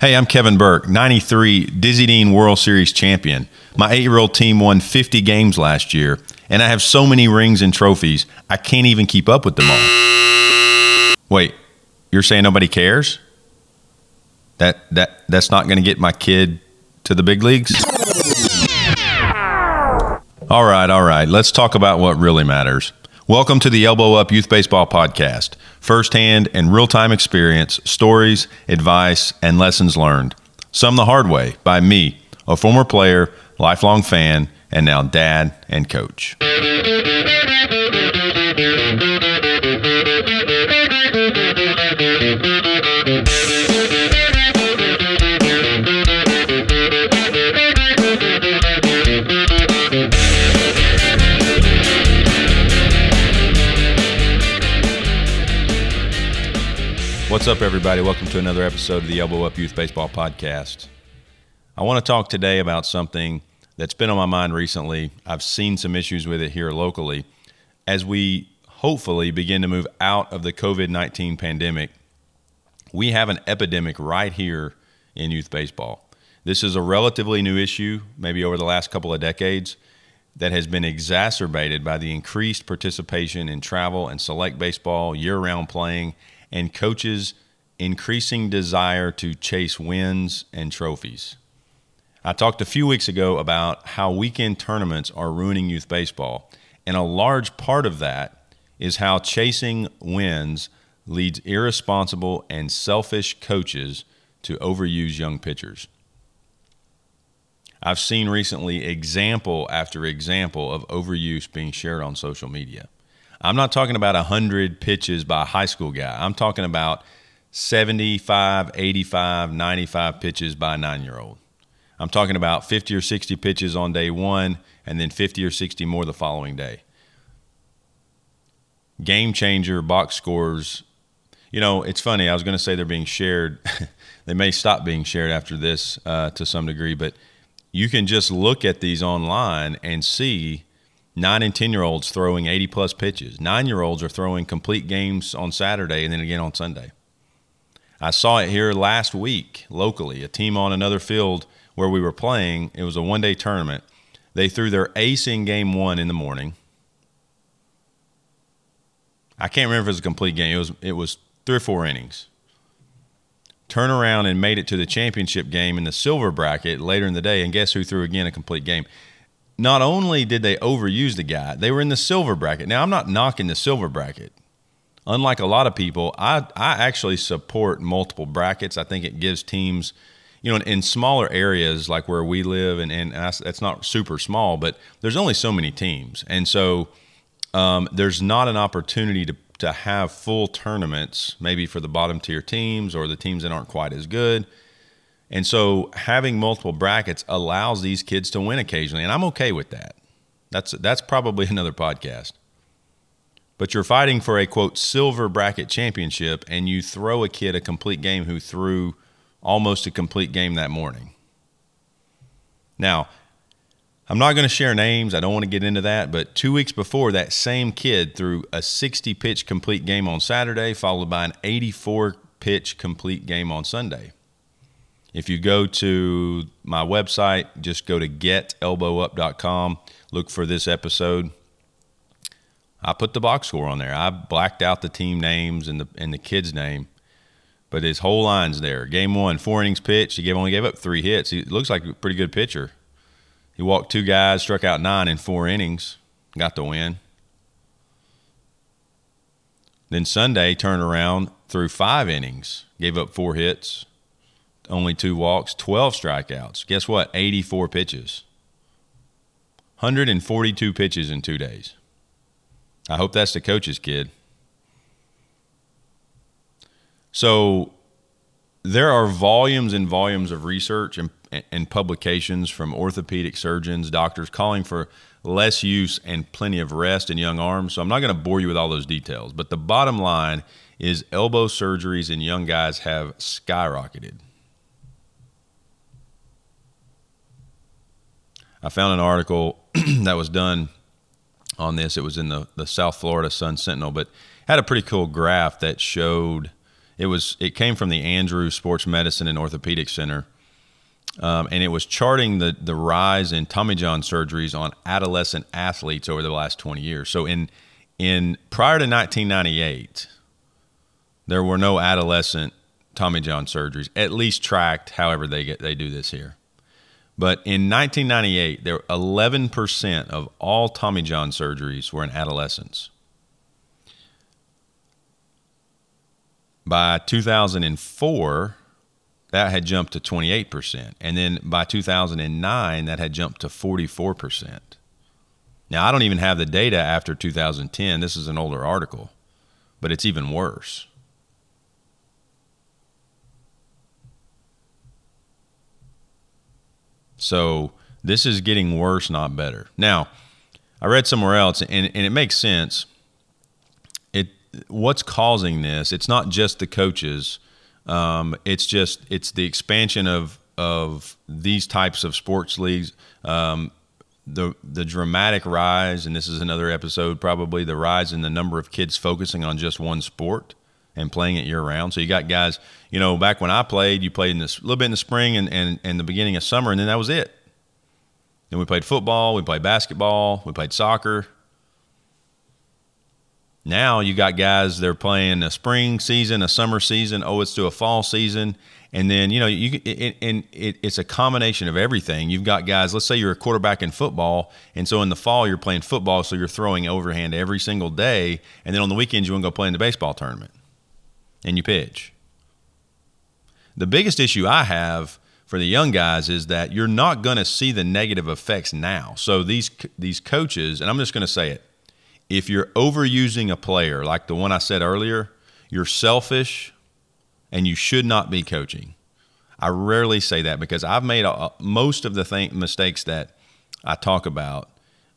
Hey, I'm Kevin Burke, 93 Dizzy Dean World Series champion. My eight year old team won 50 games last year, and I have so many rings and trophies, I can't even keep up with them all. Wait, you're saying nobody cares? That, that, that's not going to get my kid to the big leagues? All right, all right. Let's talk about what really matters. Welcome to the Elbow Up Youth Baseball Podcast. Firsthand and real time experience, stories, advice, and lessons learned. Some the hard way by me, a former player, lifelong fan, and now dad and coach. What's up, everybody? Welcome to another episode of the Elbow Up Youth Baseball Podcast. I want to talk today about something that's been on my mind recently. I've seen some issues with it here locally. As we hopefully begin to move out of the COVID 19 pandemic, we have an epidemic right here in youth baseball. This is a relatively new issue, maybe over the last couple of decades, that has been exacerbated by the increased participation in travel and select baseball, year round playing, and coaches' increasing desire to chase wins and trophies. I talked a few weeks ago about how weekend tournaments are ruining youth baseball, and a large part of that is how chasing wins leads irresponsible and selfish coaches to overuse young pitchers. I've seen recently example after example of overuse being shared on social media. I'm not talking about 100 pitches by a high school guy. I'm talking about 75, 85, 95 pitches by a nine year old. I'm talking about 50 or 60 pitches on day one and then 50 or 60 more the following day. Game changer box scores. You know, it's funny. I was going to say they're being shared. they may stop being shared after this uh, to some degree, but you can just look at these online and see nine and 10 year olds throwing 80 plus pitches. Nine year olds are throwing complete games on Saturday and then again on Sunday. I saw it here last week locally, a team on another field where we were playing. It was a one day tournament. They threw their ace in game one in the morning. I can't remember if it was a complete game. It was it was three or four innings. Turn around and made it to the championship game in the silver bracket later in the day, and guess who threw again a complete game? not only did they overuse the guy, they were in the silver bracket. Now, I'm not knocking the silver bracket. Unlike a lot of people, I, I actually support multiple brackets. I think it gives teams, you know, in smaller areas like where we live, and, and that's not super small, but there's only so many teams. And so um, there's not an opportunity to, to have full tournaments, maybe for the bottom tier teams or the teams that aren't quite as good. And so having multiple brackets allows these kids to win occasionally, and I'm okay with that. That's that's probably another podcast. But you're fighting for a quote silver bracket championship and you throw a kid a complete game who threw almost a complete game that morning. Now, I'm not going to share names. I don't want to get into that, but 2 weeks before that same kid threw a 60 pitch complete game on Saturday followed by an 84 pitch complete game on Sunday. If you go to my website, just go to getelbowup.com, look for this episode. I put the box score on there. I blacked out the team names and the and the kid's name, but his whole line's there. Game one, four innings pitched. He gave, only gave up three hits. He looks like a pretty good pitcher. He walked two guys, struck out nine in four innings, got the win. Then Sunday turned around threw five innings, gave up four hits, only two walks, 12 strikeouts. Guess what? 84 pitches. 142 pitches in two days. I hope that's the coach's kid. So there are volumes and volumes of research and, and publications from orthopedic surgeons, doctors calling for less use and plenty of rest in young arms. So I'm not going to bore you with all those details. But the bottom line is elbow surgeries in young guys have skyrocketed. I found an article that was done on this. It was in the, the South Florida Sun Sentinel, but had a pretty cool graph that showed It was it came from the Andrews Sports Medicine and Orthopedic Center, um, and it was charting the the rise in Tommy John surgeries on adolescent athletes over the last 20 years. So in in prior to 1998, there were no adolescent Tommy John surgeries, at least tracked. However, they get they do this here. But in 1998, there 11% of all Tommy John surgeries were in adolescents. By 2004, that had jumped to 28%. And then by 2009, that had jumped to 44%. Now, I don't even have the data after 2010. This is an older article, but it's even worse. So this is getting worse, not better. Now, I read somewhere else, and, and it makes sense It what's causing this? It's not just the coaches. Um, it's just it's the expansion of of these types of sports leagues. Um, the the dramatic rise, and this is another episode probably the rise in the number of kids focusing on just one sport and playing it year round. So you got guys, you know, back when I played, you played in this little bit in the spring and, and, and the beginning of summer, and then that was it. Then we played football, we played basketball, we played soccer, now you got guys they're playing a spring season, a summer season. Oh, it's to a fall season, and then you know you it, and it, it's a combination of everything. You've got guys. Let's say you're a quarterback in football, and so in the fall you're playing football, so you're throwing overhand every single day, and then on the weekends you want to go play in the baseball tournament, and you pitch. The biggest issue I have for the young guys is that you're not going to see the negative effects now. So these these coaches, and I'm just going to say it if you're overusing a player, like the one I said earlier, you're selfish and you should not be coaching. I rarely say that because I've made a, most of the th- mistakes that I talk about.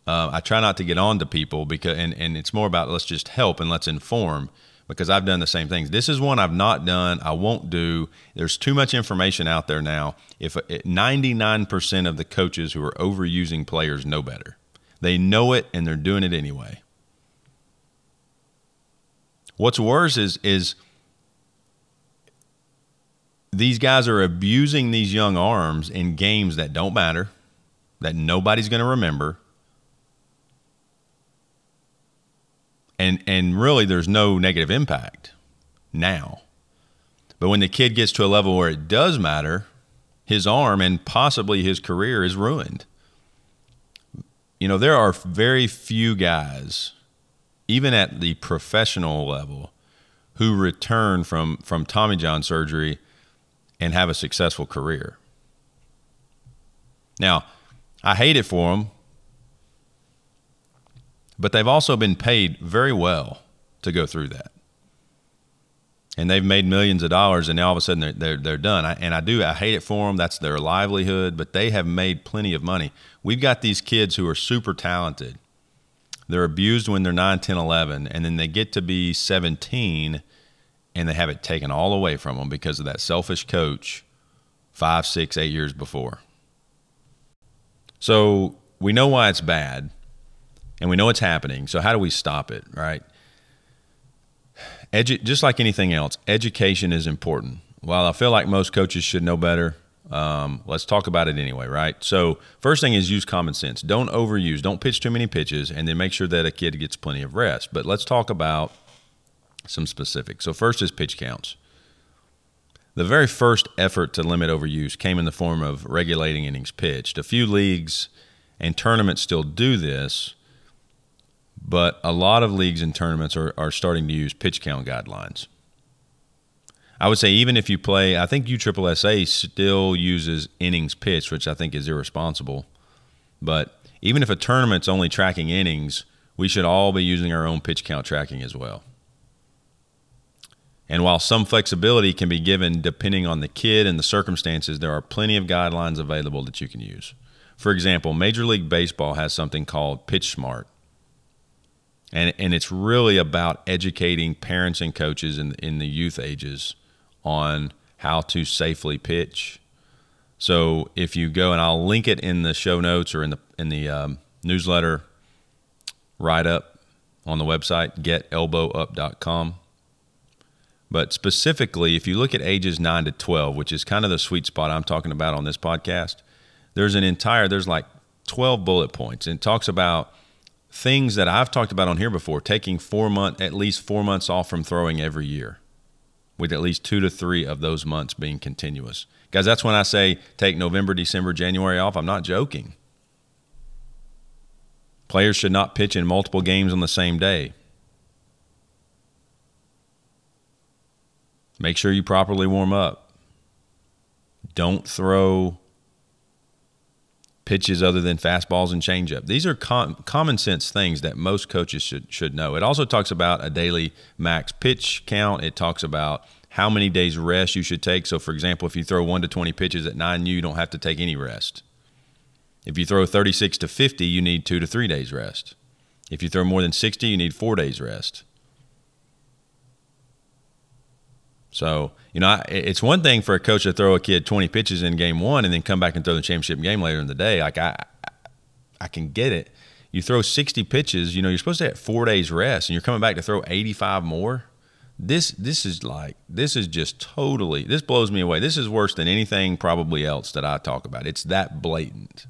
Uh, I try not to get on to people because, and, and it's more about let's just help and let's inform because I've done the same things. This is one I've not done. I won't do. There's too much information out there now. If uh, 99% of the coaches who are overusing players know better, they know it and they're doing it anyway. What's worse is is these guys are abusing these young arms in games that don't matter, that nobody's going to remember. And and really there's no negative impact now. But when the kid gets to a level where it does matter, his arm and possibly his career is ruined. You know, there are very few guys even at the professional level, who return from, from Tommy John surgery and have a successful career. Now, I hate it for them, but they've also been paid very well to go through that. And they've made millions of dollars, and now all of a sudden they're, they're, they're done. I, and I do, I hate it for them. That's their livelihood, but they have made plenty of money. We've got these kids who are super talented they're abused when they're 9, 10, 11, and then they get to be 17 and they have it taken all away from them because of that selfish coach five, six, eight years before. So we know why it's bad and we know it's happening. So, how do we stop it, right? Edu- just like anything else, education is important. While I feel like most coaches should know better, um, let's talk about it anyway, right? So, first thing is use common sense. Don't overuse, don't pitch too many pitches, and then make sure that a kid gets plenty of rest. But let's talk about some specifics. So, first is pitch counts. The very first effort to limit overuse came in the form of regulating innings pitched. A few leagues and tournaments still do this, but a lot of leagues and tournaments are, are starting to use pitch count guidelines. I would say even if you play, I think USSSA still uses innings pitched, which I think is irresponsible. But even if a tournament's only tracking innings, we should all be using our own pitch count tracking as well. And while some flexibility can be given depending on the kid and the circumstances, there are plenty of guidelines available that you can use. For example, Major League Baseball has something called Pitch Smart. And, and it's really about educating parents and coaches in, in the youth ages on how to safely pitch. So if you go and I'll link it in the show notes or in the in the um, newsletter write up on the website getelbowup.com. But specifically, if you look at ages 9 to 12, which is kind of the sweet spot I'm talking about on this podcast, there's an entire, there's like 12 bullet points and it talks about things that I've talked about on here before, taking four month, at least four months off from throwing every year, with at least two to three of those months being continuous. Guys, that's when I say take November, December, January off. I'm not joking. Players should not pitch in multiple games on the same day. Make sure you properly warm up. Don't throw pitches other than fastballs and changeup. These are com- common sense things that most coaches should should know. It also talks about a daily max pitch count. It talks about how many days rest you should take. So, for example, if you throw one to twenty pitches at nine, you don't have to take any rest. If you throw thirty six to fifty, you need two to three days rest. If you throw more than sixty, you need four days rest. So, you know, it's one thing for a coach to throw a kid 20 pitches in game one and then come back and throw the championship game later in the day. Like, I, I can get it. You throw 60 pitches, you know, you're supposed to have four days rest and you're coming back to throw 85 more. This, this is like, this is just totally, this blows me away. This is worse than anything probably else that I talk about. It's that blatant.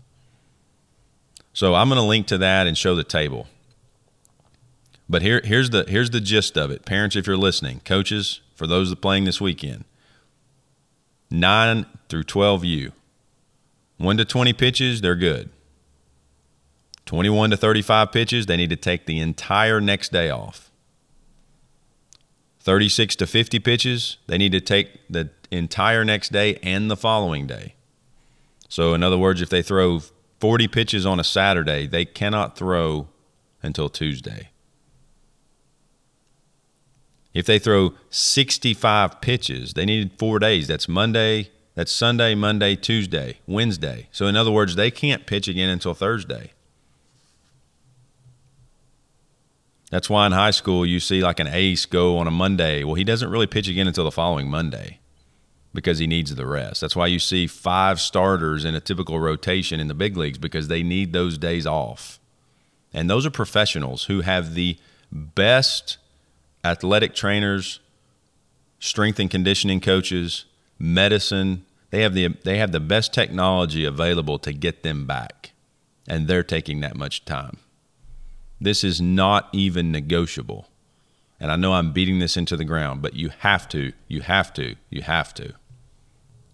So I'm going to link to that and show the table. But here, here's the here's the gist of it. Parents, if you're listening, coaches, for those that playing this weekend. 9 through 12U. 1 to 20 pitches, they're good. 21 to 35 pitches, they need to take the entire next day off. 36 to 50 pitches, they need to take the entire next day and the following day. So, in other words, if they throw 40 pitches on a Saturday, they cannot throw until Tuesday. If they throw 65 pitches, they needed four days. That's Monday, that's Sunday, Monday, Tuesday, Wednesday. So, in other words, they can't pitch again until Thursday. That's why in high school you see like an ace go on a Monday. Well, he doesn't really pitch again until the following Monday because he needs the rest. That's why you see five starters in a typical rotation in the big leagues because they need those days off. And those are professionals who have the best athletic trainers, strength and conditioning coaches, medicine. They have the they have the best technology available to get them back, and they're taking that much time. This is not even negotiable. And I know I'm beating this into the ground, but you have to, you have to, you have to.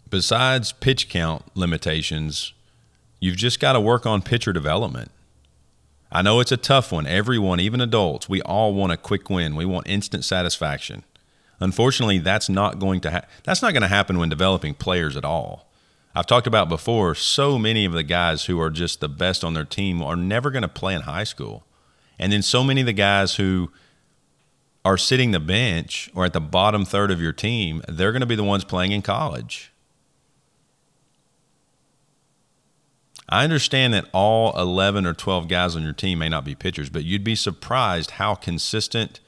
Besides pitch count limitations, you've just got to work on pitcher development. I know it's a tough one. Everyone, even adults, we all want a quick win. We want instant satisfaction. Unfortunately, that's not going to ha- that's not going to happen when developing players at all. I've talked about before, so many of the guys who are just the best on their team are never going to play in high school. And then so many of the guys who are sitting the bench or at the bottom third of your team, they're going to be the ones playing in college. I understand that all 11 or 12 guys on your team may not be pitchers, but you'd be surprised how consistent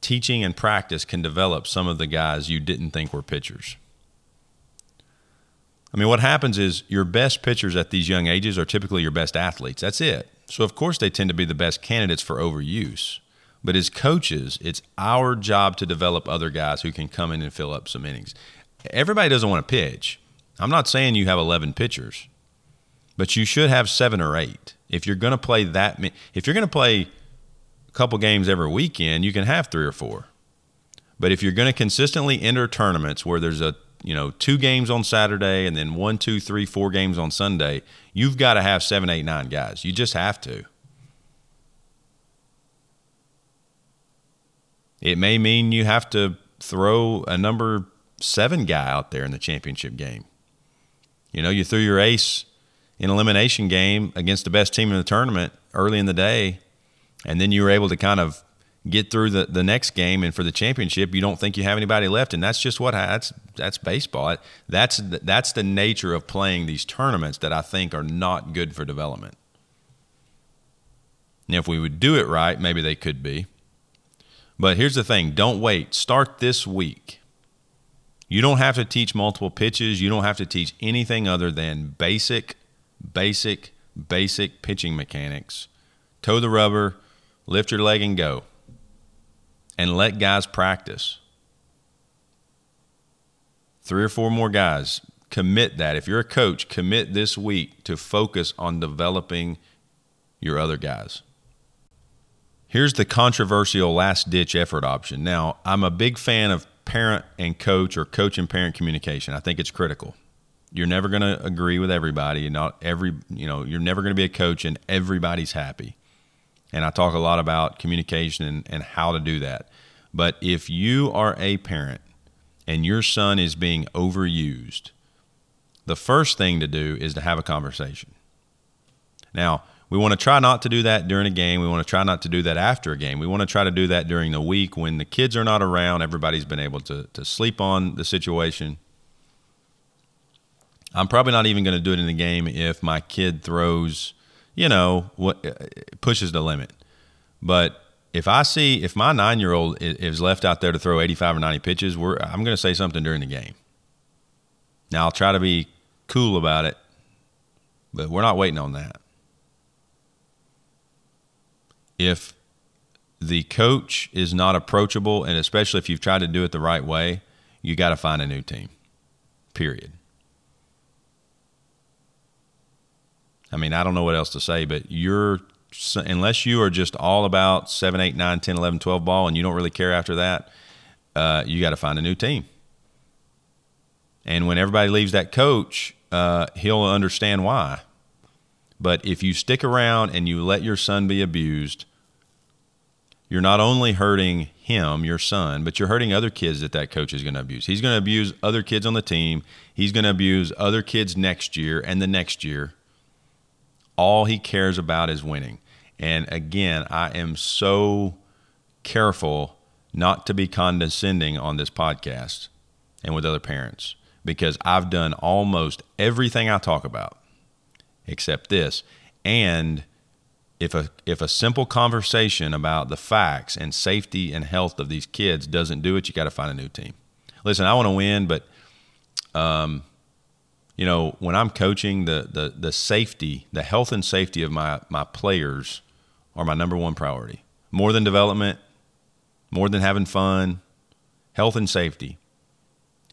teaching and practice can develop some of the guys you didn't think were pitchers. I mean, what happens is your best pitchers at these young ages are typically your best athletes. That's it. So, of course, they tend to be the best candidates for overuse. But as coaches, it's our job to develop other guys who can come in and fill up some innings. Everybody doesn't want to pitch. I'm not saying you have 11 pitchers but you should have seven or eight. If you're going to play that, if you're going to play a couple games every weekend, you can have three or four. But if you're going to consistently enter tournaments where there's a you know two games on Saturday and then one, two, three, four games on Sunday, you've got to have seven, eight, nine guys. You just have to. It may mean you have to throw a number seven guy out there in the championship game. You know, you threw your ace in elimination game against the best team in the tournament early in the day, and then you were able to kind of get through the, the next game and for the championship you don't think you have anybody left and that's just what that's that's baseball. That's that's the nature of playing these tournaments that I think are not good for development. Now if we would do it right maybe they could be. But here's the thing don't wait. Start this week. You don't have to teach multiple pitches. You don't have to teach anything other than basic basic, basic pitching mechanics. Toe the rubber, lift your leg and go. And let guys practice. three or four more guys. Commit that. If you're a coach, commit this week to focus on developing your other guys. Here's the controversial last ditch effort option. Now, I'm a big fan of parent and coach or coach and parent communication. I think it's critical. You're never going to agree with everybody. Not every, you know, you're never going to be a coach and everybody's happy. And I talk a lot about communication and, and how to do that. But if you are a parent and your son is being overused, the first thing to do is to have a conversation. Now, we want to try not to do that during a game. We want to try not to do that after a game. We want to try to do that during the week when the kids are not around. Everybody's been able to, to sleep on the situation. I'm probably not even going to do it in the game if my kid throws, you know, what pushes the limit. But if I see if my nine year old is left out there to throw 85 or 90 pitches, I'm going to say something during the game. Now I'll try to be cool about it, but we're not waiting on that. if the coach is not approachable, and especially if you've tried to do it the right way, you got to find a new team. Period. I mean, I don't know what else to say, but you're unless you are just all about 7, 8, 9, 10, 11, 12 ball and you don't really care after that, uh, you got to find a new team. And when everybody leaves that coach, uh, he'll understand why. But if you stick around and you let your son be abused, you're not only hurting him, your son, but you're hurting other kids that that coach is going to abuse. He's going to abuse other kids on the team. He's going to abuse other kids next year and the next year. All he cares about is winning. And again, I am so careful not to be condescending on this podcast and with other parents because I've done almost everything I talk about except this. And if a if a simple conversation about the facts and safety and health of these kids doesn't do it, you got to find a new team. Listen, I want to win, but um, you know, when I'm coaching, the the the safety, the health and safety of my my players are my number one priority. More than development, more than having fun, health and safety.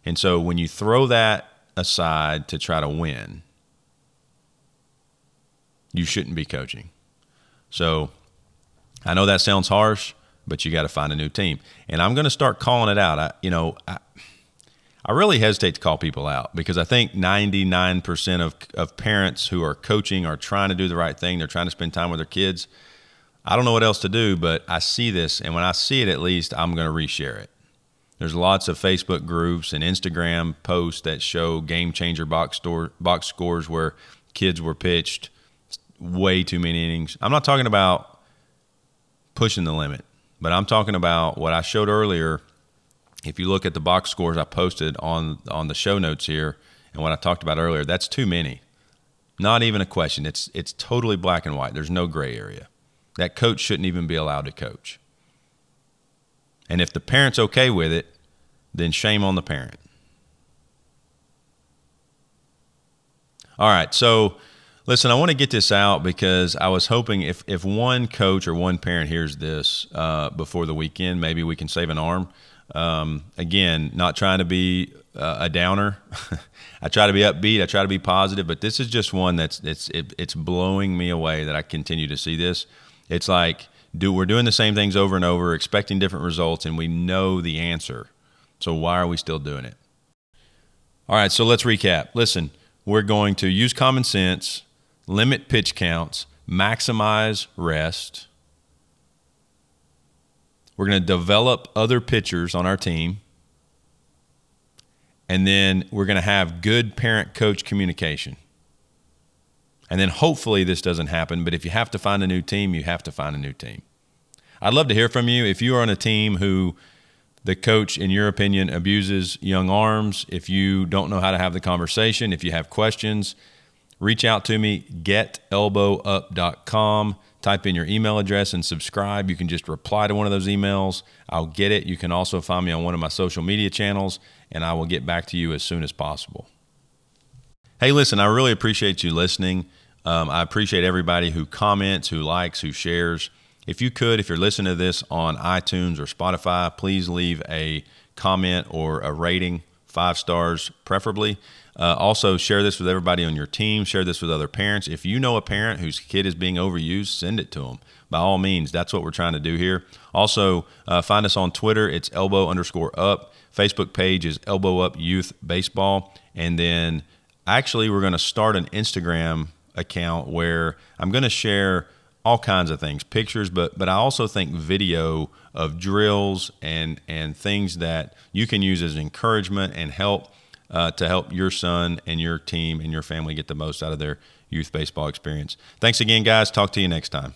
And so when you throw that aside to try to win, you shouldn't be coaching. So I know that sounds harsh, but you got to find a new team. And I'm going to start calling it out. I, you know, I, I really hesitate to call people out because I think 99% of, of parents who are coaching are trying to do the right thing. They're trying to spend time with their kids. I don't know what else to do, but I see this. And when I see it, at least I'm going to reshare it. There's lots of Facebook groups and Instagram posts that show game changer box, store, box scores where kids were pitched way too many innings. I'm not talking about pushing the limit, but I'm talking about what I showed earlier. If you look at the box scores I posted on on the show notes here and what I talked about earlier, that's too many. Not even a question. It's it's totally black and white. There's no gray area. That coach shouldn't even be allowed to coach. And if the parent's okay with it, then shame on the parent. All right, so Listen, I want to get this out because I was hoping if, if one coach or one parent hears this uh, before the weekend, maybe we can save an arm. Um, again, not trying to be uh, a downer. I try to be upbeat. I try to be positive, but this is just one that's it's it, it's blowing me away that I continue to see this. It's like do we're doing the same things over and over, expecting different results, and we know the answer. So why are we still doing it? All right, so let's recap. Listen, we're going to use common sense limit pitch counts, maximize rest. We're going to develop other pitchers on our team. And then we're going to have good parent coach communication. And then hopefully this doesn't happen, but if you have to find a new team, you have to find a new team. I'd love to hear from you. If you are on a team who the coach, in your opinion, abuses young arms, if you don't know how to have the conversation, if you have questions, reach out to me, getelbowup.com. Type in your email address and subscribe. You can just reply to one of those emails. I'll get it. You can also find me on one of my social media channels, and I will get back to you as soon as possible. Hey, listen, I really appreciate you listening. Um, I appreciate everybody who comments, who likes, who shares. If you could, if you're listening to this on iTunes or Spotify, please leave a comment or a rating five stars preferably. Uh, also, share this with everybody on your team. Share this with other parents. If you know a parent whose kid is being overused, send it to them. By all means, that's what we're trying to do here. Also, uh, find us on Twitter. It's elbow underscore up. Facebook page is elbow up youth baseball. And then actually, we're going to start an Instagram account where I'm going to share all kinds of things, pictures, but but I also think video of drills and and things that you can use as encouragement and help uh, to help your son and your team and your family get the most out of their youth baseball experience. Thanks again, guys. Talk to you next time.